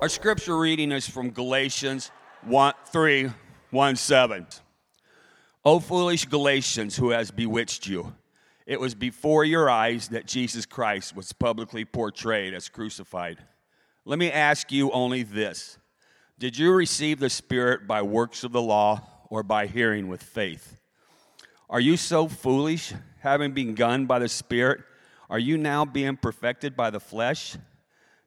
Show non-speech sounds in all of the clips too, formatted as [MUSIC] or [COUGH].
Our scripture reading is from Galatians 1, 3 1 7. O foolish Galatians, who has bewitched you? It was before your eyes that Jesus Christ was publicly portrayed as crucified. Let me ask you only this Did you receive the Spirit by works of the law or by hearing with faith? Are you so foolish, having been begun by the Spirit? Are you now being perfected by the flesh?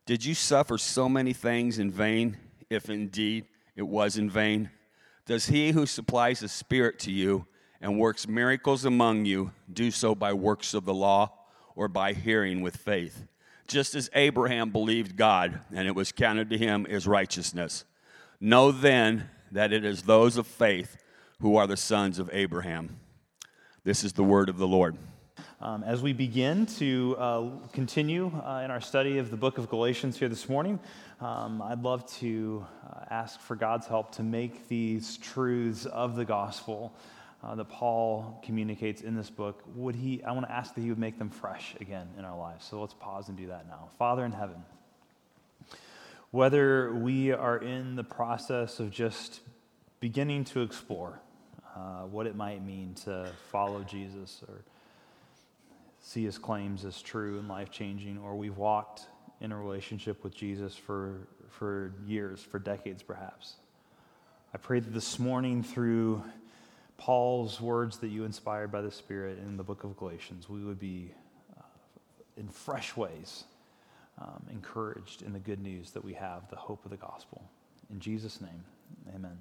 Did you suffer so many things in vain, if indeed it was in vain? Does he who supplies the Spirit to you and works miracles among you do so by works of the law or by hearing with faith? Just as Abraham believed God, and it was counted to him as righteousness. Know then that it is those of faith who are the sons of Abraham. This is the word of the Lord. Um, as we begin to uh, continue uh, in our study of the book of Galatians here this morning, um, I'd love to uh, ask for God's help to make these truths of the gospel uh, that Paul communicates in this book, would he, I want to ask that he would make them fresh again in our lives. So let's pause and do that now. Father in heaven, whether we are in the process of just beginning to explore uh, what it might mean to follow Jesus or see his claims as true and life changing, or we've walked in a relationship with Jesus for, for years, for decades perhaps. I pray that this morning, through Paul's words that you inspired by the Spirit in the book of Galatians, we would be uh, in fresh ways um, encouraged in the good news that we have, the hope of the gospel. In Jesus' name, amen.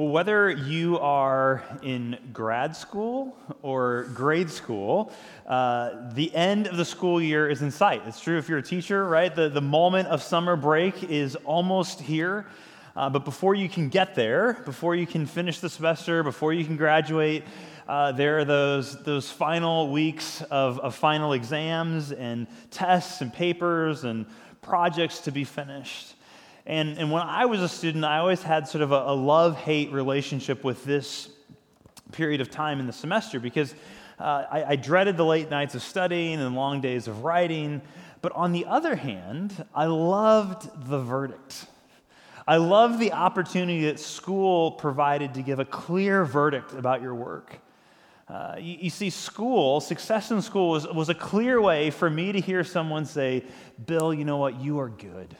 Well, whether you are in grad school or grade school, uh, the end of the school year is in sight. It's true if you're a teacher, right? The, the moment of summer break is almost here. Uh, but before you can get there, before you can finish the semester, before you can graduate, uh, there are those, those final weeks of, of final exams and tests and papers and projects to be finished. And, and when I was a student, I always had sort of a, a love hate relationship with this period of time in the semester because uh, I, I dreaded the late nights of studying and long days of writing. But on the other hand, I loved the verdict. I loved the opportunity that school provided to give a clear verdict about your work. Uh, you, you, see, school, success in school was, was a clear way for me to hear someone say, Bill, you know what? You are good.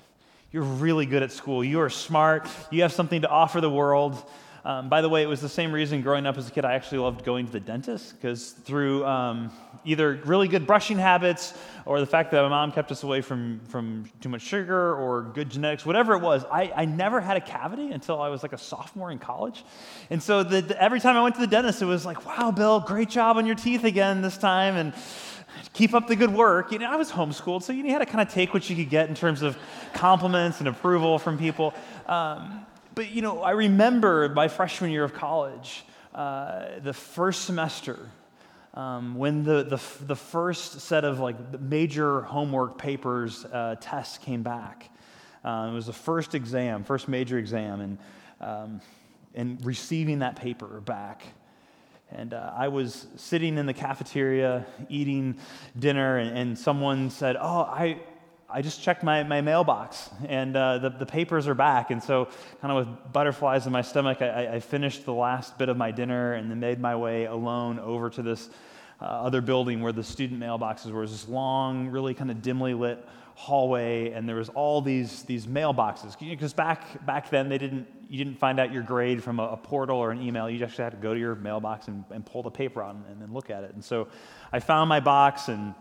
You're really good at school. You are smart. You have something to offer the world. Um, by the way, it was the same reason growing up as a kid I actually loved going to the dentist because through um, either really good brushing habits or the fact that my mom kept us away from, from too much sugar or good genetics, whatever it was, I, I never had a cavity until I was like a sophomore in college. And so the, the, every time I went to the dentist, it was like, wow, Bill, great job on your teeth again this time. And keep up the good work. You know, I was homeschooled, so you had to kind of take what you could get in terms of compliments and approval from people. Um, but, you know, I remember my freshman year of college, uh, the first semester, um, when the, the, the, first set of like major homework papers, uh, tests came back. Um, it was the first exam, first major exam, and, um, and receiving that paper back and uh, I was sitting in the cafeteria eating dinner, and, and, someone said, Oh, I, I just checked my, my mailbox, and uh, the, the papers are back. And so, kind of with butterflies in my stomach, I, I finished the last bit of my dinner and then made my way alone over to this uh, other building where the student mailboxes were. this long, really kind of dimly lit hallway, and there was all these, these mailboxes. Because back, back then, they didn't, you didn't find out your grade from a, a, portal or an email. You actually had to go to your mailbox and, and pull the paper out and, and then look at it. And so I found my box and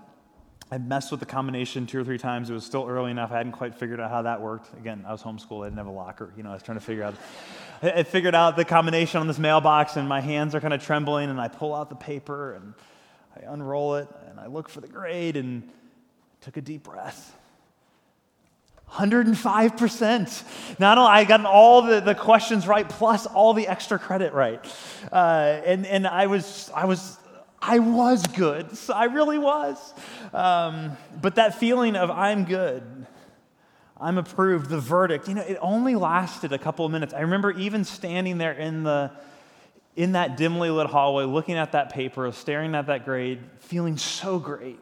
I messed with the combination two or three times. It was still early enough. I hadn't quite figured out how that worked. Again, I was homeschooled. I didn't have a locker. You know, I was trying to figure out. I figured out the combination on this mailbox, and my hands are kind of trembling. And I pull out the paper and I unroll it, and I look for the grade, and took a deep breath. 105%. Not only I got all the, the questions right, plus all the extra credit right. Uh, and and I was, I was, I was good. So [LAUGHS] I really was. Um, but that feeling of I'm good, I'm approved, the verdict, you know, it only lasted a couple of minutes. I remember even standing there in the in that dimly lit hallway, looking at that paper, staring at that grade, feeling so great.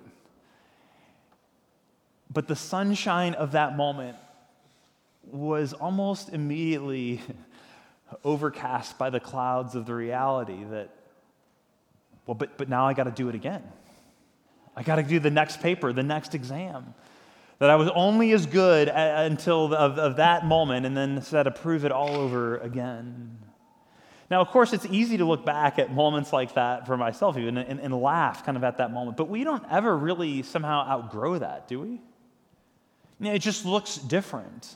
But the sunshine of that moment was almost immediately [LAUGHS] overcast by the clouds of the reality that, well, but, but now I got to do it again. I got to do the next paper, the next exam. That I was only as good until the, of, of that moment and then said to prove it all over again. Now, of course, it's easy to look back at moments like that for myself, even, and, and laugh kind of at that moment. But we don't ever really somehow outgrow that, do we? It just looks different.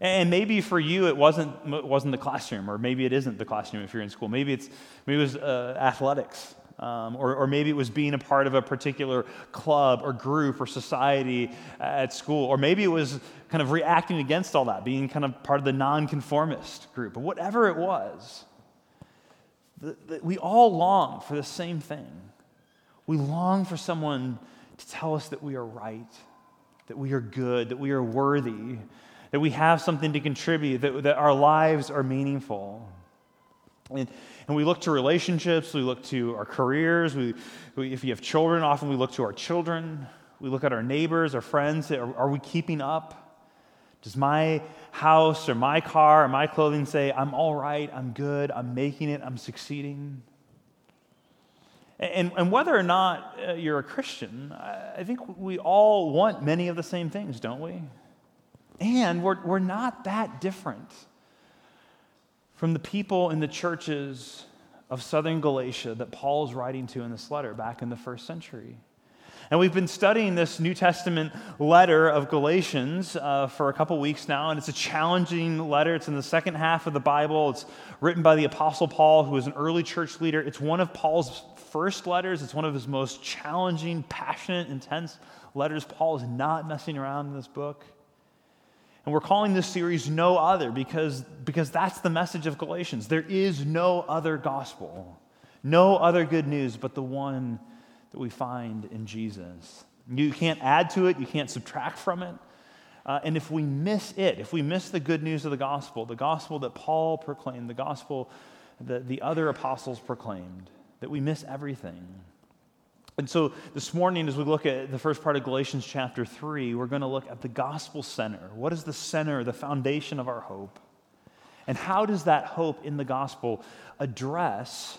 And maybe for you, it wasn't, wasn't the classroom, or maybe it isn't the classroom if you're in school. Maybe, it's, maybe it was uh, athletics, um, or, or maybe it was being a part of a particular club or group or society at school, or maybe it was kind of reacting against all that, being kind of part of the nonconformist group, or whatever it was. We all long for the same thing. We long for someone to tell us that we are right, that we are good, that we are worthy, that we have something to contribute, that, that our lives are meaningful. And, and we look to relationships, we look to our careers. We, we, if you have children, often we look to our children. We look at our neighbors, our friends. Are, are we keeping up? Does my house or my car or my clothing say, I'm all right, I'm good, I'm making it, I'm succeeding? And, and whether or not uh, you're a Christian, I think we all want many of the same things, don't we? And we're, we're not that different from the people in the churches of southern Galatia that Paul is writing to in this letter back in the first century. And we've been studying this New Testament letter of Galatians uh, for a couple weeks now, and it's a challenging letter. It's in the second half of the Bible. It's written by the Apostle Paul, who was an early church leader. It's one of Paul's first letters, it's one of his most challenging, passionate, intense letters. Paul is not messing around in this book. And we're calling this series No Other because, because that's the message of Galatians. There is no other gospel, no other good news but the one that we find in Jesus. You can't add to it, you can't subtract from it. Uh, and if we miss it, if we miss the good news of the gospel, the gospel that Paul proclaimed, the gospel that the other apostles proclaimed, that we miss everything. And so this morning, as we look at the first part of Galatians chapter 3, we're going to look at the gospel center. What is the center, the foundation of our hope? And how does that hope in the gospel address,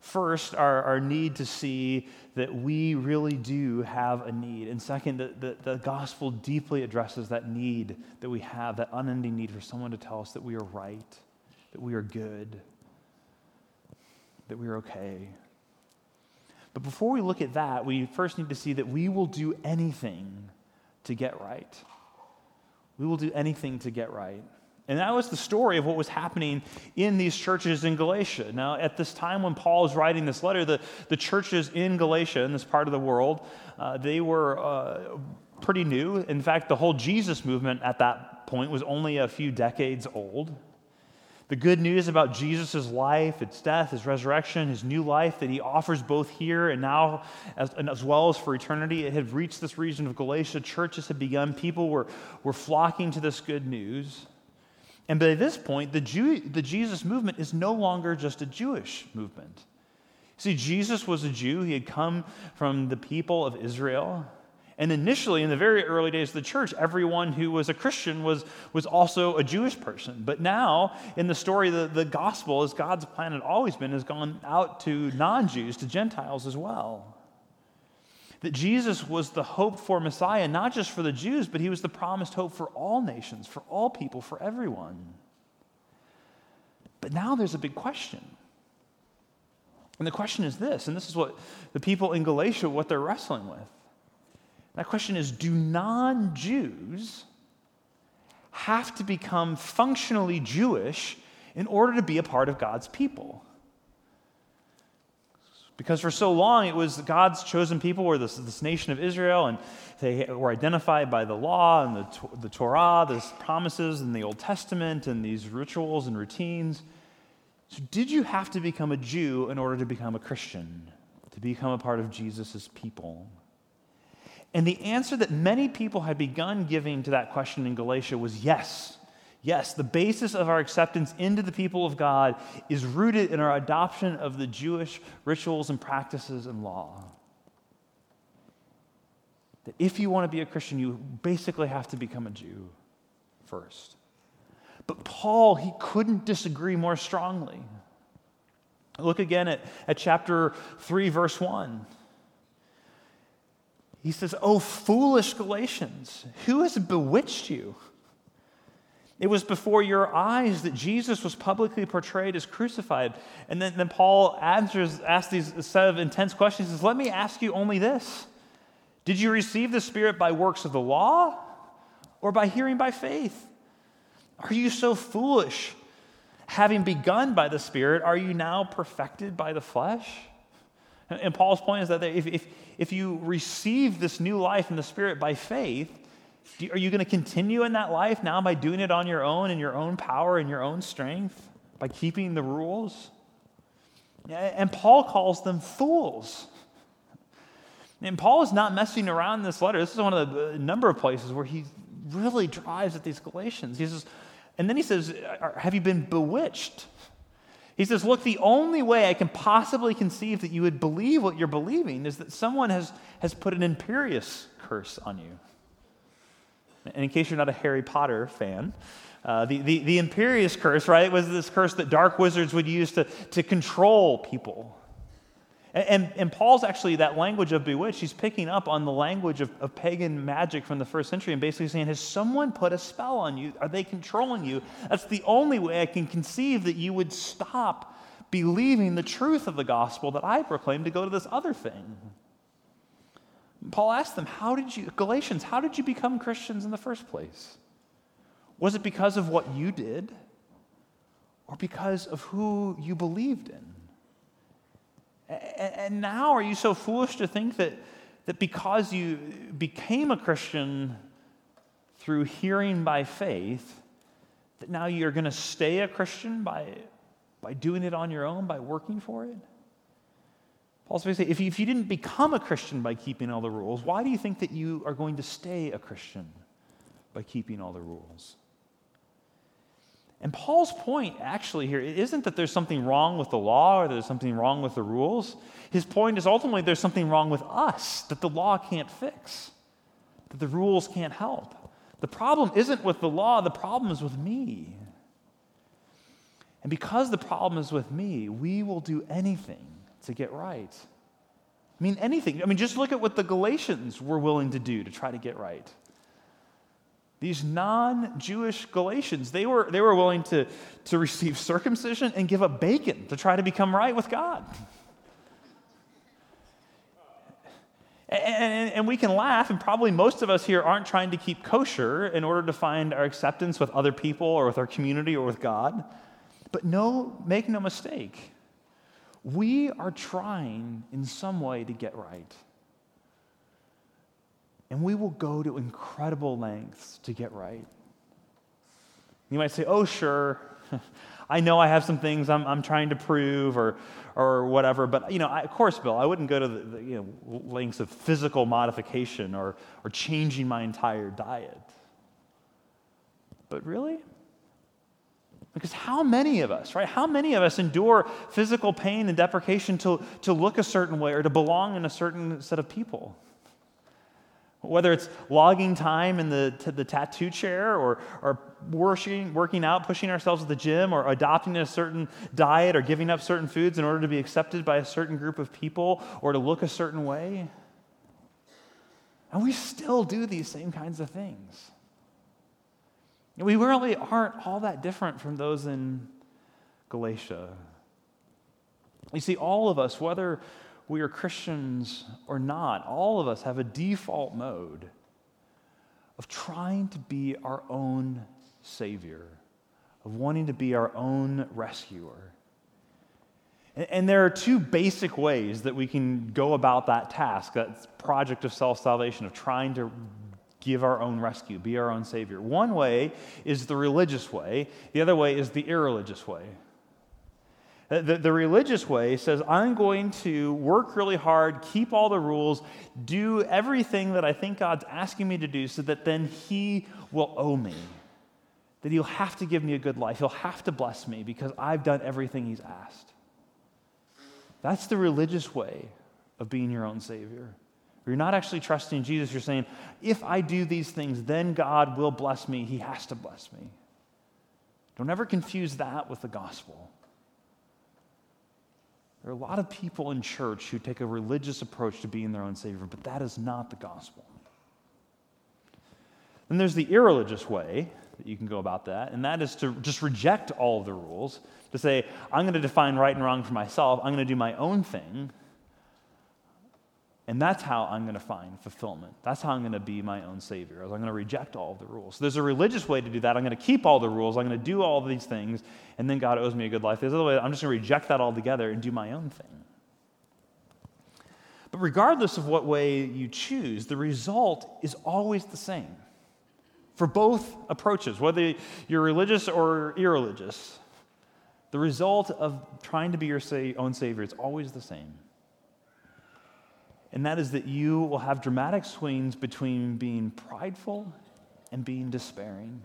first, our, our need to see that we really do have a need? And second, that the, the gospel deeply addresses that need that we have, that unending need for someone to tell us that we are right, that we are good, that we are okay. But before we look at that, we first need to see that we will do anything to get right. We will do anything to get right. And that was the story of what was happening in these churches in Galatia. Now, at this time when Paul is writing this letter, the, the churches in Galatia, in this part of the world, uh, they were uh, pretty new. In fact, the whole Jesus movement at that point was only a few decades old. The good news about Jesus' life, its death, his resurrection, his new life that he offers both here and now, as, and as well as for eternity, it had reached this region of Galatia. Churches had begun. People were, were flocking to this good news. And by this point, the, Jew, the Jesus movement is no longer just a Jewish movement. See, Jesus was a Jew. He had come from the people of Israel. And initially, in the very early days of the church, everyone who was a Christian was, was also a Jewish person. But now, in the story, the, the gospel, as God's plan had always been, has gone out to non Jews, to Gentiles as well. That Jesus was the hope for Messiah, not just for the Jews, but he was the promised hope for all nations, for all people, for everyone. But now there's a big question. And the question is this, and this is what the people in Galatia, what they're wrestling with. That question is do non Jews have to become functionally Jewish in order to be a part of God's people? Because for so long it was God's chosen people were this, this nation of Israel, and they were identified by the law and the, the Torah, the promises in the Old Testament, and these rituals and routines. So, did you have to become a Jew in order to become a Christian, to become a part of Jesus' people? And the answer that many people had begun giving to that question in Galatia was yes. Yes, the basis of our acceptance into the people of God is rooted in our adoption of the Jewish rituals and practices and law. that if you want to be a Christian, you basically have to become a Jew first. But Paul, he couldn't disagree more strongly. Look again at, at chapter 3, verse 1. He says, Oh, foolish Galatians, who has bewitched you? It was before your eyes that Jesus was publicly portrayed as crucified. And then, then Paul answers, asks these set of intense questions. He says, Let me ask you only this Did you receive the Spirit by works of the law or by hearing by faith? Are you so foolish? Having begun by the Spirit, are you now perfected by the flesh? And Paul's point is that if, if, if you receive this new life in the Spirit by faith, you, are you going to continue in that life now by doing it on your own, in your own power, in your own strength, by keeping the rules? And Paul calls them fools. And Paul is not messing around in this letter. This is one of the number of places where he really drives at these Galatians. He says, and then he says, Have you been bewitched? He says, Look, the only way I can possibly conceive that you would believe what you're believing is that someone has, has put an Imperius curse on you. And in case you're not a Harry Potter fan, uh, the, the, the Imperius curse, right, was this curse that dark wizards would use to, to control people. And, and, Paul's actually, that language of bewitched, he's picking up on the language of, of pagan magic from the first century and basically saying, Has someone put a spell on you? Are they controlling you? That's the only way I can conceive that you would stop believing the truth of the gospel that I proclaim to go to this other thing. Paul asked them, How did you, Galatians, how did you become Christians in the first place? Was it because of what you did or because of who you believed in? And now are you so foolish to think that, that because you became a Christian through hearing by faith, that now you're going to stay a Christian by, by doing it on your own, by working for it? Paul's basically if you, if you didn't become a Christian by keeping all the rules, why do you think that you are going to stay a Christian by keeping all the rules? And Paul's point actually here isn't that there's something wrong with the law or there's something wrong with the rules. His point is ultimately there's something wrong with us that the law can't fix, that the rules can't help. The problem isn't with the law, the problem is with me. And because the problem is with me, we will do anything to get right. I mean, anything. I mean, just look at what the Galatians were willing to do to try to get right. These non Jewish Galatians, they were, they were willing to, to receive circumcision and give up bacon to try to become right with God. And, and, and, we can laugh, and probably most of us here aren't trying to keep kosher in order to find our acceptance with other people or with our community or with God. But no, make no mistake, we are trying in some way to get right. And we will go to incredible lengths to get right. You might say, oh, sure. [LAUGHS] I know I have some things I'm, I'm trying to prove or, or whatever, but you know, I, of course, Bill, I wouldn't go to the, the you know, lengths of physical modification or, or changing my entire diet. But really? Because how many of us, right? How many of us endure physical pain and deprecation to, to look a certain way or to belong in a certain set of people? Whether it's logging time in the, the tattoo chair or, or working, working out, pushing ourselves at the gym, or adopting a certain diet or giving up certain foods in order to be accepted by a certain group of people or to look a certain way. And we still do these same kinds of things. We really aren't all that different from those in Galatia. You see, all of us, whether we are Christians or not, all of us have a default mode of trying to be our own Savior, of wanting to be our own rescuer. And, there are two basic ways that we can go about that task, that project of self salvation, of trying to give our own rescue, be our own Savior. One way is the religious way, the other way is the irreligious way. Uh, the, the, religious way says, I'm going to work really hard, keep all the rules, do everything that I think God's asking me to do so that then He will owe me. That He'll have to give me a good life. He'll have to bless me because I've done everything He's asked. That's the religious way of being your own Savior. You're not actually trusting Jesus. You're saying, if I do these things, then God will bless me. He has to bless me. Don't ever confuse that with the gospel. There are a lot of people in church who take a religious approach to being their own Savior, but that is not the gospel. Then there's the irreligious way that you can go about that, and that is to just reject all of the rules, to say, I'm going to define right and wrong for myself, I'm going to do my own thing. And that's how I'm going to find fulfillment. That's how I'm going to be my own savior. I'm going to reject all the rules. So there's a religious way to do that. I'm going to keep all the rules. I'm going to do all these things, and then God owes me a good life. There's other way. I'm just going to reject that altogether and do my own thing. But regardless of what way you choose, the result is always the same for both approaches, whether you're religious or irreligious. The result of trying to be your own savior is always the same and that is that you will have dramatic swings between being prideful and being despairing.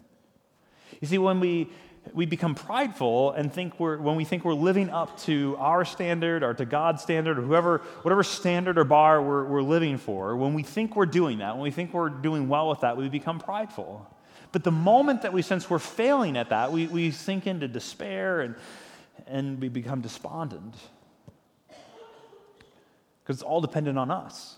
You see, when we, we become prideful and think we're, when we think we're living up to our standard or to God's standard or whoever, whatever standard or bar we're, we're living for, when we think we're doing that, when we think we're doing well with that, we become prideful. But the moment that we sense we're failing at that, we, we sink into despair and, and we become despondent because it's all dependent on us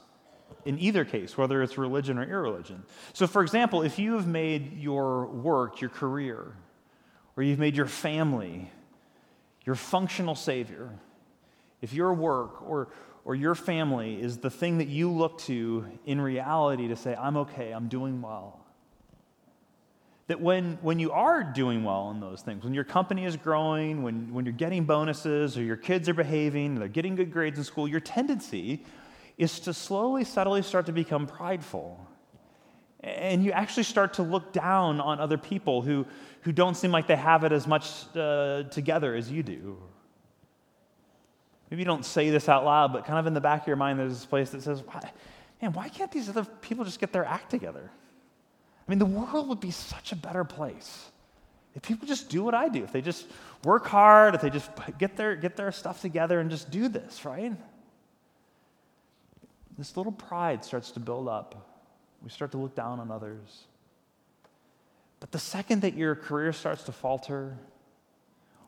in either case, whether it's religion or irreligion. So, for example, if you have made your work your career, or you've made your family your functional savior, if your work or, or your family is the thing that you look to in reality to say, I'm okay, I'm doing well, that when, when you are doing well in those things, when your company is growing, when, when you're getting bonuses, or your kids are behaving, they're getting good grades in school, your tendency is to slowly, subtly start to become prideful. And you actually start to look down on other people who, who don't seem like they have it as much uh, together as you do. Maybe you don't say this out loud, but kind of in the back of your mind, there's this place that says, man, why can't these other people just get their act together? I mean, the world would be such a better place if people just do what I do, if they just work hard, if they just get their, get their stuff together and just do this, right? This little pride starts to build up. We start to look down on others. But the second that your career starts to falter,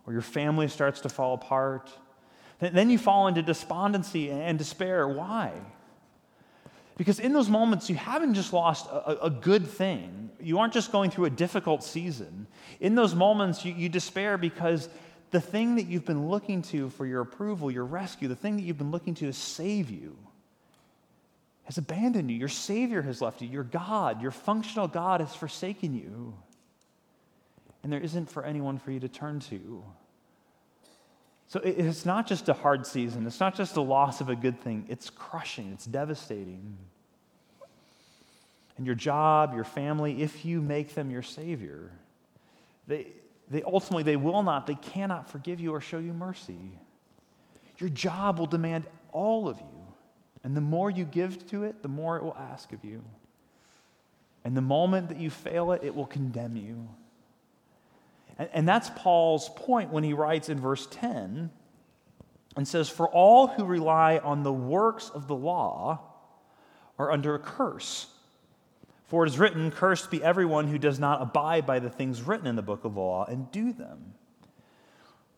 or your family starts to fall apart, then you fall into despondency and despair. Why? Because in those moments, you haven't just lost a, a, good thing. You aren't just going through a difficult season. In those moments, you, you despair because the thing that you've been looking to for your approval, your rescue, the thing that you've been looking to to save you, has abandoned you. Your Savior has left you. Your God, your functional God, has forsaken you. And there isn't for anyone for you to turn to. So it's not just a hard season, it's not just the loss of a good thing, it's crushing, it's devastating. And your job, your family, if you make them your Savior, they, they ultimately they will not, they cannot forgive you or show you mercy. Your job will demand all of you. And the more you give to it, the more it will ask of you. And the moment that you fail it, it will condemn you. And, and that's Paul's point when he writes in verse 10 and says, For all who rely on the works of the law are under a curse. For it is written, Cursed be everyone who does not abide by the things written in the book of law and do them.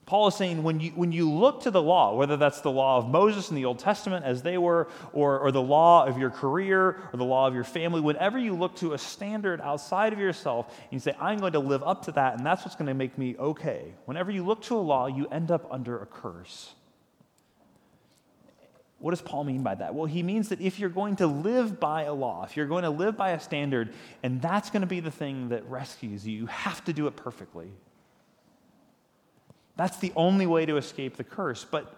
Paul is saying when you, when you look to the law, whether that's the law of Moses in the Old Testament as they were, or, or the law of your career, or the law of your family, whenever you look to a standard outside of yourself and you say, I'm going to live up to that, and that's what's going to make me okay, whenever you look to a law, you end up under a curse. What does Paul mean by that? Well, he means that if you're going to live by a law, if you're going to live by a standard, and that's going to be the thing that rescues you, you have to do it perfectly. That's the only way to escape the curse. But,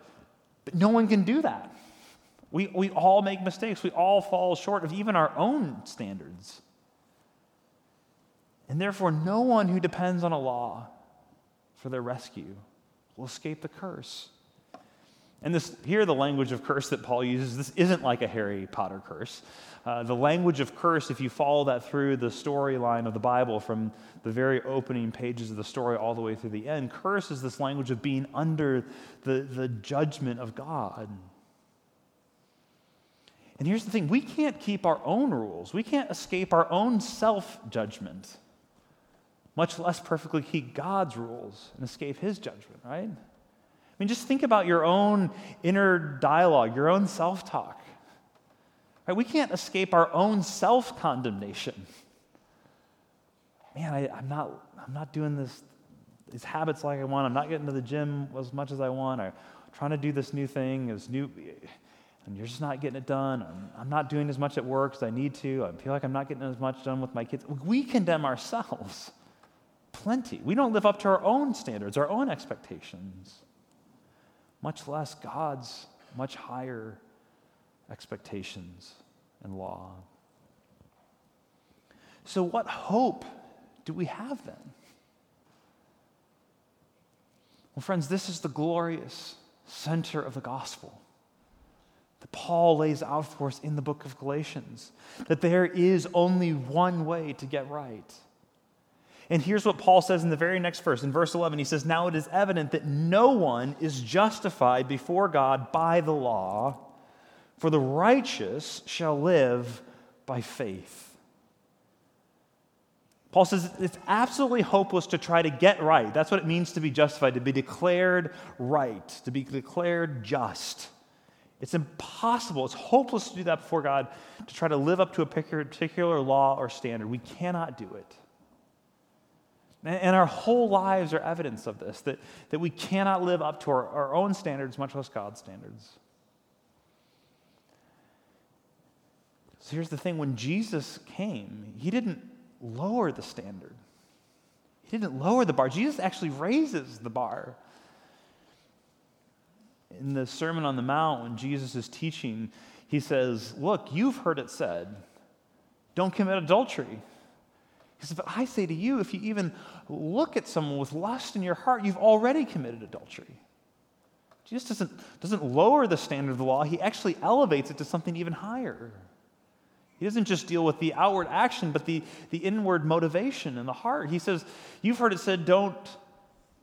but no one can do that. We, we all make mistakes. We all fall short of even our own standards. And therefore, no one who depends on a law for their rescue will escape the curse. And this, here, the language of curse that Paul uses, this isn't like a Harry Potter curse. Uh, the language of curse, if you follow that through the storyline of the Bible from the very opening pages of the story all the way through the end, curse is this language of being under the, the judgment of God. And here's the thing we can't keep our own rules, we can't escape our own self judgment, much less perfectly keep God's rules and escape his judgment, right? I mean, just think about your own inner dialogue, your own self talk. Right? We can't escape our own self condemnation. Man, I, I'm, not, I'm not doing this, these habits like I want. I'm not getting to the gym as much as I want. I'm trying to do this new thing, this new, and you're just not getting it done. I'm, I'm not doing as much at work as I need to. I feel like I'm not getting as much done with my kids. We condemn ourselves plenty. We don't live up to our own standards, our own expectations, much less God's much higher expectations and law. So, what hope do we have then? Well, friends, this is the glorious center of the gospel that Paul lays out for us in the book of Galatians that there is only one way to get right. And here's what Paul says in the very next verse. In verse 11, he says, Now it is evident that no one is justified before God by the law, for the righteous shall live by faith. Paul says it's absolutely hopeless to try to get right. That's what it means to be justified, to be declared right, to be declared just. It's impossible, it's hopeless to do that before God, to try to live up to a particular law or standard. We cannot do it. And our whole lives are evidence of this that, that we cannot live up to our, our own standards, much less God's standards. So here's the thing when Jesus came, he didn't lower the standard, he didn't lower the bar. Jesus actually raises the bar. In the Sermon on the Mount, when Jesus is teaching, he says, Look, you've heard it said, don't commit adultery. He says, But I say to you, if you even look at someone with lust in your heart, you've already committed adultery. Jesus doesn't, doesn't lower the standard of the law, he actually elevates it to something even higher. He doesn't just deal with the outward action, but the, the inward motivation in the heart. He says, You've heard it said, don't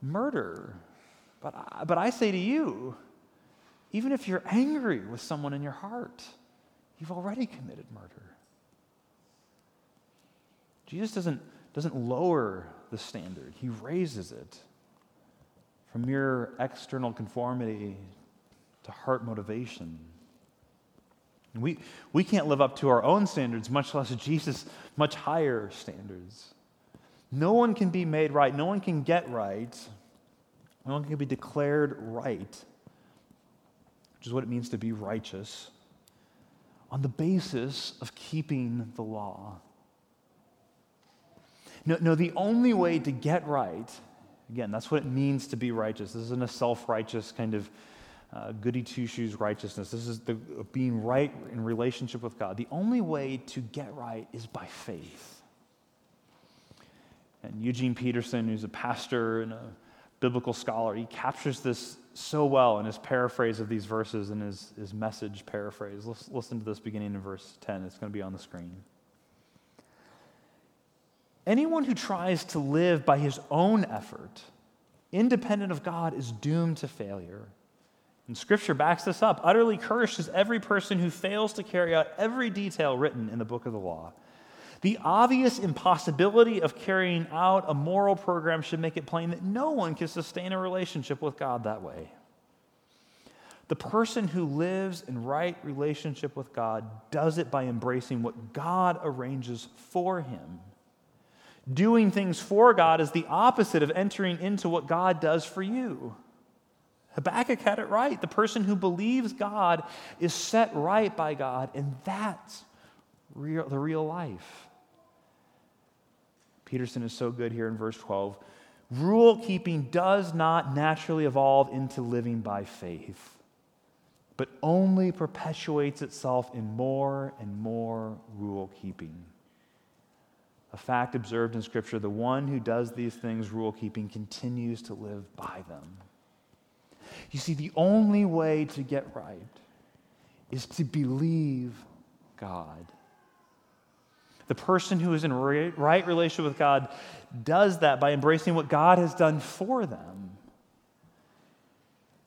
murder. But I, but I say to you, even if you're angry with someone in your heart, you've already committed murder. Jesus doesn't, doesn't lower the standard, he raises it from mere external conformity to heart motivation. We, we can't live up to our own standards, much less Jesus' much higher standards. No one can be made right. No one can get right. No one can be declared right, which is what it means to be righteous, on the basis of keeping the law. No, no, the only way to get right, again, that's what it means to be righteous. This isn't a self righteous kind of uh, goody two shoes righteousness. This is the, being right in relationship with God. The only way to get right is by faith. And Eugene Peterson, who's a pastor and a biblical scholar, he captures this so well in his paraphrase of these verses and his, his message paraphrase. Let's listen to this beginning in verse 10. It's going to be on the screen. Anyone who tries to live by his own effort, independent of God, is doomed to failure. And Scripture backs this up. Utterly cursed is every person who fails to carry out every detail written in the book of the law. The obvious impossibility of carrying out a moral program should make it plain that no one can sustain a relationship with God that way. The person who lives in right relationship with God does it by embracing what God arranges for him Doing things for God is the opposite of entering into what God does for you. Habakkuk had it right. The person who believes God is set right by God, and that's real, the real life. Peterson is so good here in verse 12. Rule keeping does not naturally evolve into living by faith, but only perpetuates itself in more and more rule keeping a fact observed in Scripture the one who does these things, rule keeping, continues to live by them. You see, the only way to get right is to believe God. The person who is in right relationship with God does that by embracing what God has done for them.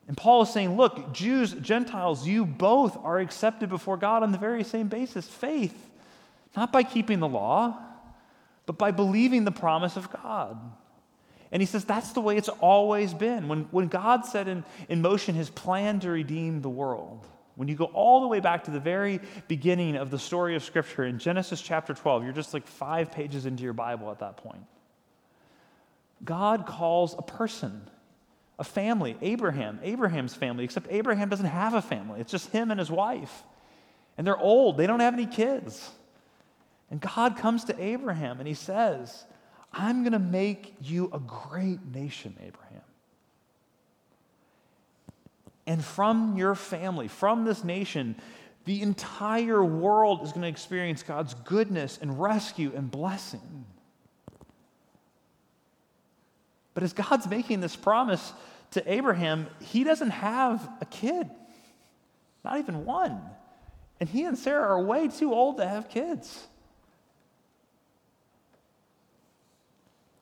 And Paul is saying, look, Jews, Gentiles, you both are accepted before God on the very same basis faith, not by keeping the law, but by believing the promise of God. And he says that's the way it's always been. When, when God set in, in motion his plan to redeem the world, when you go all the way back to the very beginning of the story of Scripture in Genesis chapter 12, you're just like five pages into your Bible at that point. God calls a person, a family, Abraham, Abraham's family, except Abraham doesn't have a family. It's just him and his wife. And they're old, they don't have any kids. And God comes to Abraham and he says, I'm going to make you a great nation, Abraham. And from your family, from this nation, the entire world is going to experience God's goodness and rescue and blessing. But as God's making this promise to Abraham, he doesn't have a kid, not even one. And he and Sarah are way too old to have kids.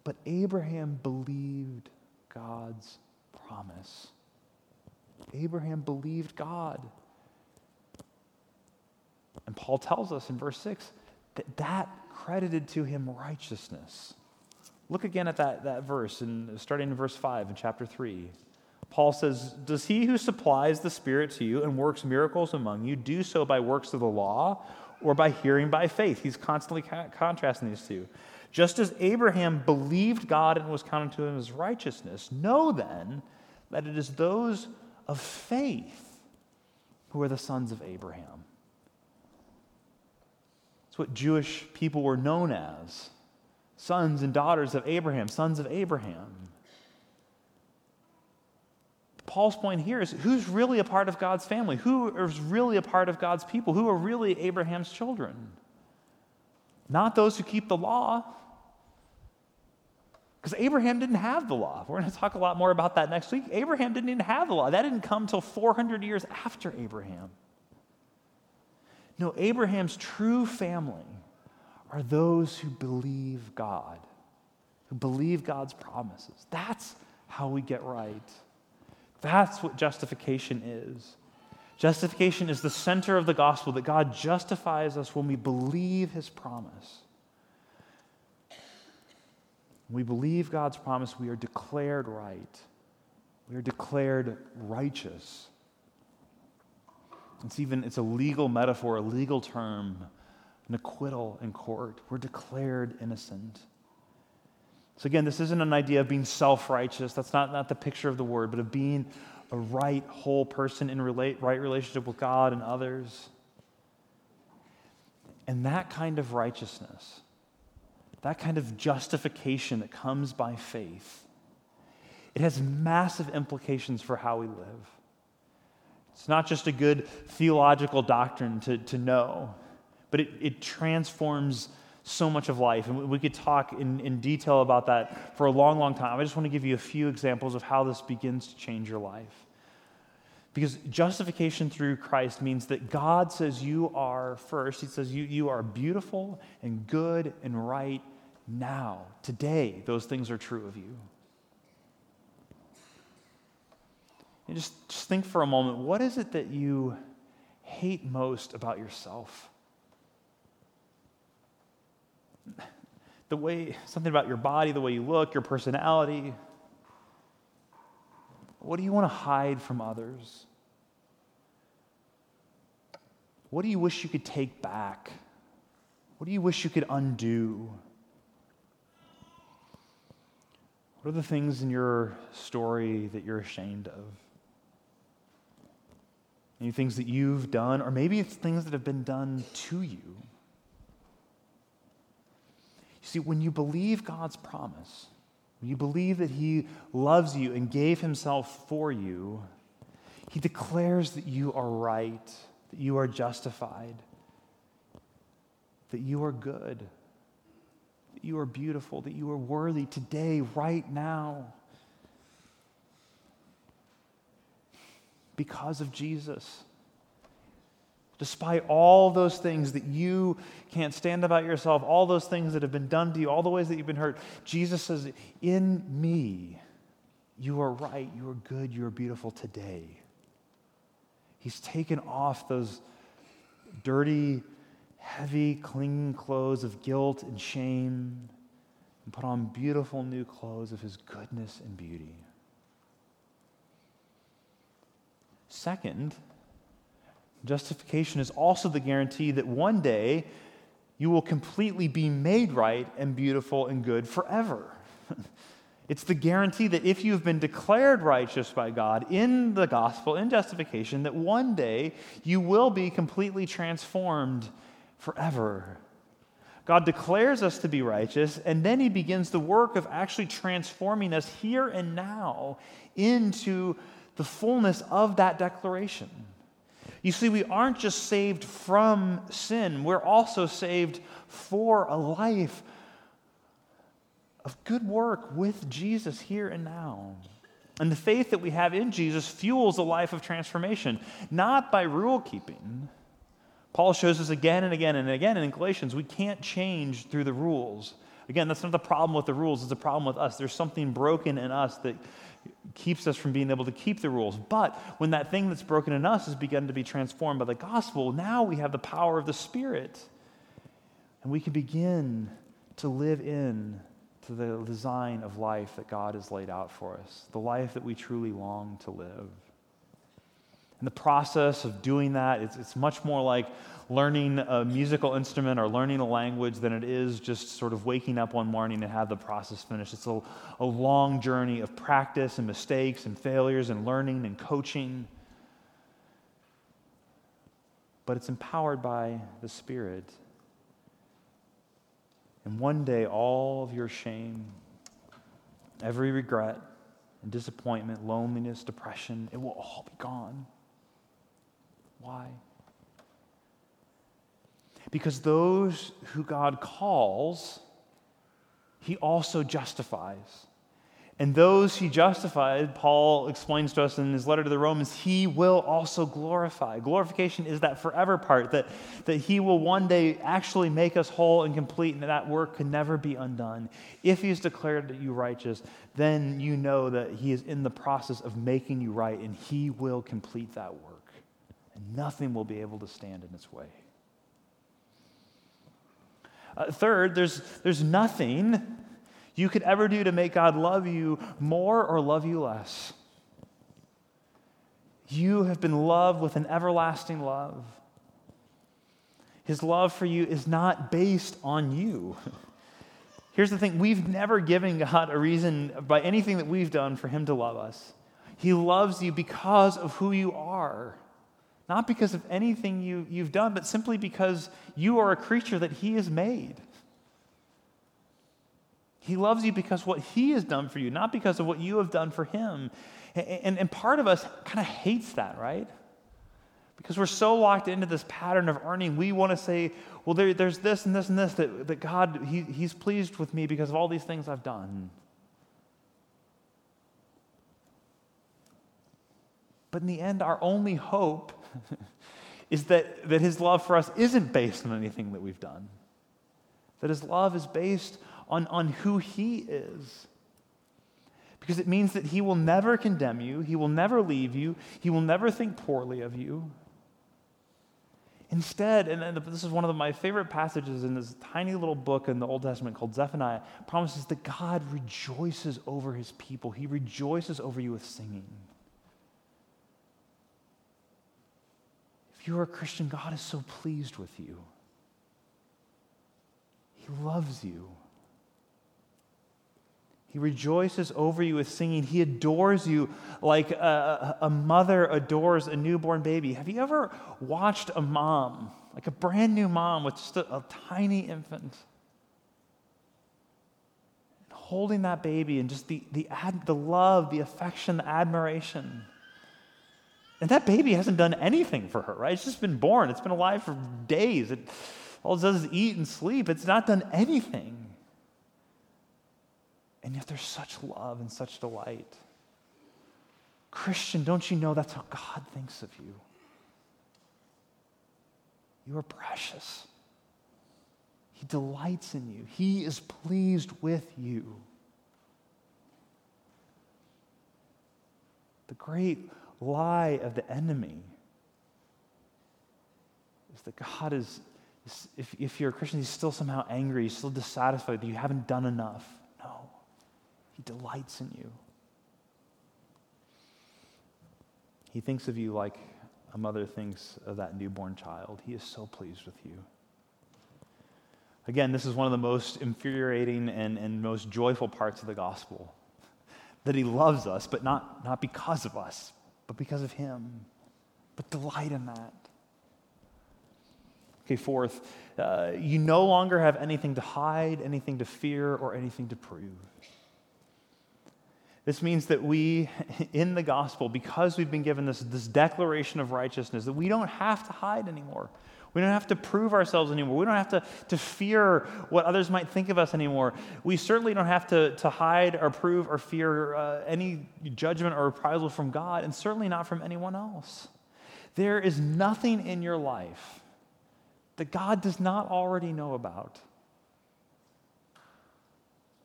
But Abraham believed God's promise. Abraham believed God. And Paul tells us in verse 6 that that credited to him righteousness. Look again at that, that verse, and starting in verse 5 in chapter 3. Paul says, Does he who supplies the Spirit to you and works miracles among you do so by works of the law or by hearing by faith? He's constantly contrasting these two. Just as Abraham believed God and was counted to him as righteousness, know then that it is those of faith who are the sons of Abraham. It's what Jewish people were known as sons and daughters of Abraham, sons of Abraham. Paul's point here is who's really a part of God's family? Who is really a part of God's people? Who are really Abraham's children? Not those who keep the law, because Abraham didn't have the law. We're going to talk a lot more about that next week. Abraham didn't even have the law. That didn't come until 400 years after Abraham. No, Abraham's true family are those who believe God, who believe God's promises. That's how we get right. That's what justification is. Justification is the center of the gospel that God justifies us when we believe his promise. When we believe God's promise, we are declared right. We are declared righteous. It's even it's a legal metaphor, a legal term, an acquittal in court. We're declared innocent. So again, this isn't an idea of being self-righteous. That's not, not the picture of the word, but of being a right, whole person in relate, right relationship with God and others. And that kind of righteousness that kind of justification that comes by faith, it has massive implications for how we live. It's not just a good theological doctrine to, to know, but it, it transforms so much of life. And we could talk in, in detail about that for a long, long time. I just want to give you a few examples of how this begins to change your life. Because justification through Christ means that God says you are first, He says you, you are beautiful and good and right now. Today, those things are true of you. And just, just think for a moment what is it that you hate most about yourself? The way, something about your body, the way you look, your personality. What do you want to hide from others? What do you wish you could take back? What do you wish you could undo? What are the things in your story that you're ashamed of? Any things that you've done, or maybe it's things that have been done to you. See, when you believe God's promise, when you believe that He loves you and gave Himself for you, He declares that you are right, that you are justified, that you are good, that you are beautiful, that you are worthy today, right now. Because of Jesus. Despite all those things that you can't stand about yourself, all those things that have been done to you, all the ways that you've been hurt, Jesus says, In me, You are right, you are good, you are beautiful today. He's taken off those dirty, heavy, clinging clothes of guilt and shame and put on beautiful new clothes of his goodness and beauty. Second, justification is also the guarantee that one day you will completely be made right and beautiful and good forever. [LAUGHS] It's the guarantee that if you've been declared righteous by God in the gospel, in justification, that one day you will be completely transformed forever. God declares us to be righteous, and then He begins the work of actually transforming us here and now into the fullness of that declaration. You see, we aren't just saved from sin, we're also saved for a life of good work with Jesus here and now. And the faith that we have in Jesus fuels a life of transformation, not by rule keeping. Paul shows us again and again and again in Galatians we can't change through the rules. Again, that's not the problem with the rules, it's a problem with us. There's something broken in us that keeps us from being able to keep the rules. But when that thing that's broken in us has begun to be transformed by the gospel, now we have the power of the Spirit. And we can begin to live in to the design of life that God has laid out for us, the life that we truly long to live. In the process of doing that, it's, it's much more like learning a musical instrument or learning a language than it is just sort of waking up one morning and have the process finished. It's a, a long journey of practice and mistakes and failures and learning and coaching. But it's empowered by the Spirit. And one day, all of your shame, every regret and disappointment, loneliness, depression, it will all be gone. Why? Because those who God calls, he also justifies. And those he justified, Paul explains to us in his letter to the Romans, he will also glorify. Glorification is that forever part, that, that he will one day actually make us whole and complete, and that work can never be undone. If he's declared you righteous, then you know that he is in the process of making you right, and he will complete that work. And nothing will be able to stand in its way. Uh, third, there's, there's nothing you could ever do to make God love you more or love you less. You have been loved with an everlasting love. His love for you is not based on you. [LAUGHS] Here's the thing we've never given God a reason by anything that we've done for Him to love us. He loves you because of who you are, not because of anything you, you've done, but simply because you are a creature that He has made. He loves you because what He has done for you, not because of what you have done for Him. And, and, part of us kind of hates that, right? Because we're so locked into this pattern of earning, we want to say, well, there, there's this and this and this that, that God, he, He's pleased with me because of all these things I've done. But in the end, our only hope [LAUGHS] is that, that His love for us isn't based on anything that we've done. That His love is based on, on who He is. Because it means that He will never condemn you, He will never leave you, He will never think poorly of you. Instead, and this is one of my favorite passages in this tiny little book in the Old Testament called Zephaniah, promises that God rejoices over his people. He rejoices over you with singing. You're a Christian, God is so pleased with you. He loves you. He rejoices over you with singing. He adores you like a, a, mother adores a newborn baby. Have you ever watched a mom, like a brand new mom with just a, a tiny infant, holding that baby and just the, the, ad, the love, the affection, the admiration? And that baby hasn't done anything for her, right? It's just been born, it's been alive for days. It, all it does is eat and sleep. It's not done anything. And yet there's such love and such delight. Christian, don't you know that's how God thinks of you? You are precious. He delights in you, He is pleased with you. The great lie of the enemy is that God is, is if, if you're a Christian, he's still somehow angry, he's still dissatisfied that you haven't done enough. No, he delights in you. He thinks of you like a mother thinks of that newborn child. He is so pleased with you. Again, this is one of the most infuriating and, and most joyful parts of the gospel [LAUGHS] that he loves us, but not, not because of us, but because of him. But delight in that. Okay, fourth, uh, you no longer have anything to hide, anything to fear, or anything to prove. This means that we, [LAUGHS] in the gospel, because we've been given this, this declaration of righteousness, that we don't have to hide anymore. We don't have to prove ourselves anymore. We don't have to, to fear what others might think of us anymore. We certainly don't have to, to hide or prove or fear uh, any judgment or reprisal from God, and certainly not from anyone else. There is nothing in your life that God does not already know about.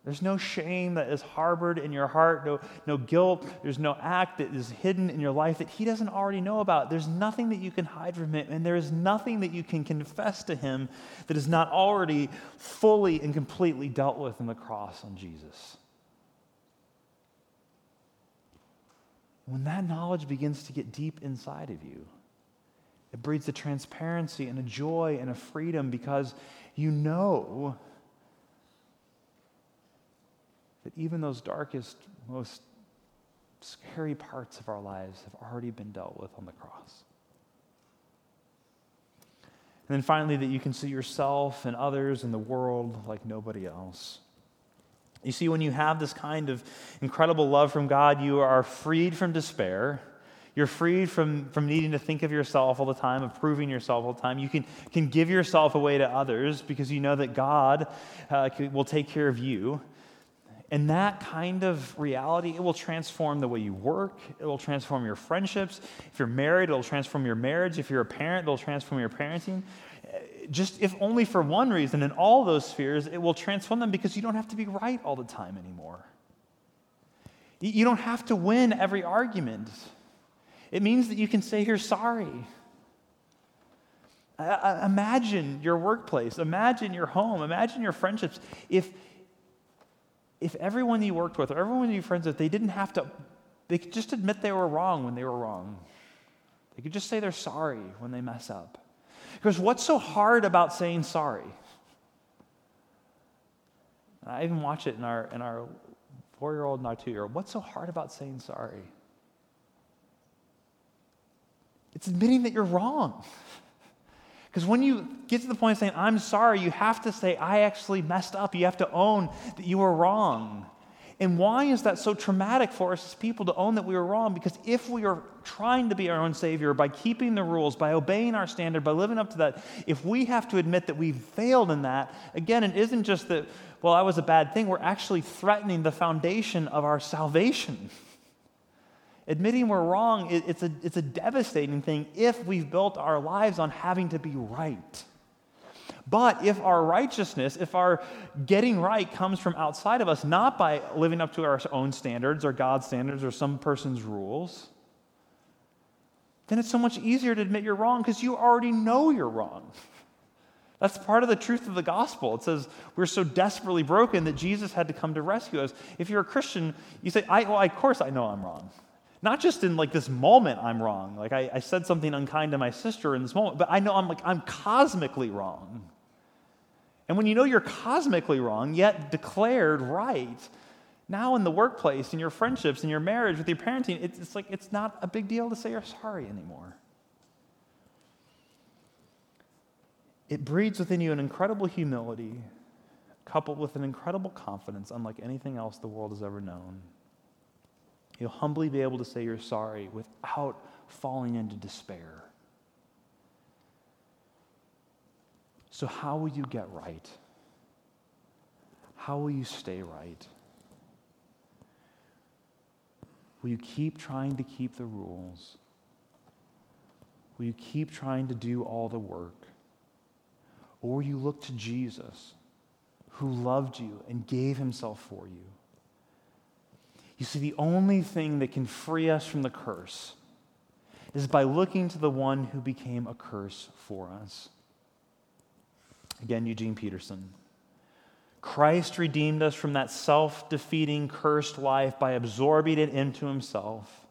There's no shame that is harbored in your heart, no, no guilt. There's no act that is hidden in your life that He doesn't already know about. There's nothing that you can hide from Him, and there is nothing that you can confess to Him that is not already fully and completely dealt with in the cross on Jesus. When that knowledge begins to get deep inside of you, it breeds a transparency and a joy and a freedom because you know that even those darkest, most scary parts of our lives have already been dealt with on the cross. And then finally, that you can see yourself and others and the world like nobody else. You see, when you have this kind of incredible love from God, you are freed from despair. You're freed from, from needing to think of yourself all the time, of proving yourself all the time. You can, can give yourself away to others because you know that God uh, will take care of you. And that kind of reality, it will transform the way you work. It will transform your friendships. If you're married, it'll transform your marriage. If you're a parent, it'll transform your parenting. Just if only for one reason, in all those spheres, it will transform them because you don't have to be right all the time anymore. You don't have to win every argument. It means that you can say you're sorry. Imagine your workplace, imagine your home, imagine your friendships. If if everyone you worked with or everyone you friends with, they didn't have to, they could just admit they were wrong when they were wrong. They could just say they're sorry when they mess up. Because what's so hard about saying sorry? I even watch it in our, in our four year old and our two year old. What's so hard about saying sorry? It's admitting that you're wrong. [LAUGHS] Because when you get to the point of saying, I'm sorry, you have to say, I actually messed up. You have to own that you were wrong. And why is that so traumatic for us as people to own that we were wrong? Because if we are trying to be our own Savior by keeping the rules, by obeying our standard, by living up to that, if we have to admit that we've failed in that, again, it isn't just that, well, that was a bad thing. We're actually threatening the foundation of our salvation. Admitting we're wrong, it's a, it's a devastating thing if we've built our lives on having to be right. But if our righteousness, if our getting right comes from outside of us, not by living up to our own standards or God's standards or some person's rules, then it's so much easier to admit you're wrong because you already know you're wrong. [LAUGHS] That's part of the truth of the gospel. It says we're so desperately broken that Jesus had to come to rescue us. If you're a Christian, you say, I, well, of course I know I'm wrong. Not just in like this moment I'm wrong. Like I, I said something unkind to my sister in this moment, but I know I'm like I'm cosmically wrong. And when you know you're cosmically wrong, yet declared right, now in the workplace, in your friendships, in your marriage, with your parenting, it's, it's like it's not a big deal to say you're sorry anymore. It breeds within you an incredible humility, coupled with an incredible confidence, unlike anything else the world has ever known. You'll humbly be able to say you're sorry without falling into despair. So, how will you get right? How will you stay right? Will you keep trying to keep the rules? Will you keep trying to do all the work? Or will you look to Jesus, who loved you and gave himself for you? You see, the only thing that can free us from the curse is by looking to the one who became a curse for us. Again, Eugene Peterson. Christ redeemed us from that self defeating, cursed life by absorbing it into himself.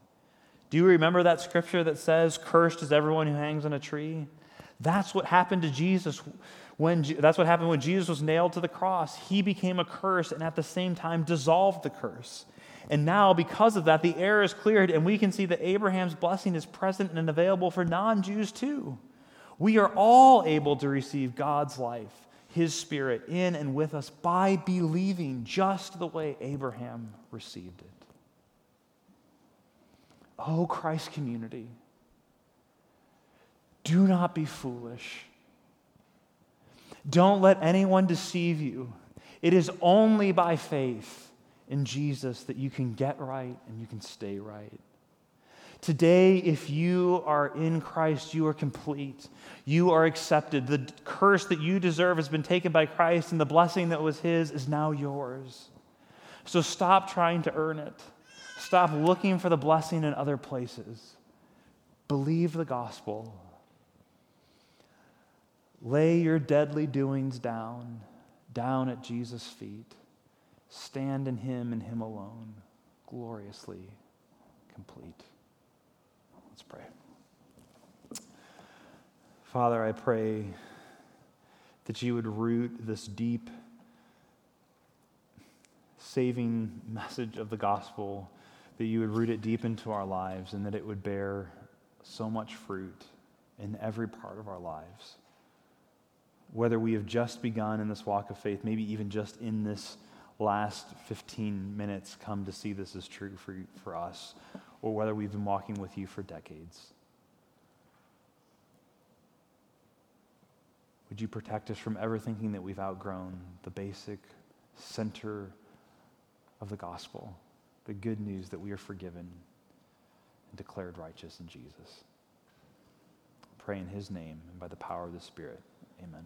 Do you remember that scripture that says, Cursed is everyone who hangs on a tree? That's what happened to Jesus when that's what happened when Jesus was nailed to the cross. He became a curse and at the same time dissolved the curse. And now, because of that, the air is cleared, and we can see that Abraham's blessing is present and available for non Jews too. We are all able to receive God's life his Spirit in and with us by believing just the way Abraham received it. Oh, Christ community, do not be foolish. Don't let anyone deceive you. It is only by faith in Jesus that you can get right and you can stay right. Today, if you are in Christ, you are complete. You are accepted. The curse that you deserve has been taken by Christ, and the blessing that was His is now yours. So stop trying to earn it. Stop looking for the blessing in other places. Believe the gospel. Lay your deadly doings down, down at Jesus' feet. Stand in Him and Him alone, gloriously complete. Let's pray. Father, I pray that you would root this deep, saving message of the gospel, that you would root it deep into our lives, and that it would bear so much fruit in every part of our lives. Whether we have just begun in this walk of faith, maybe even just in this last 15 minutes come to see this is true for, for us, or whether we've been walking with you for decades. Would you protect us from ever thinking that we've outgrown the basic center of the gospel, the good news that we are forgiven and declared righteous in Jesus? pray in his name and by the power of the Spirit. Amen.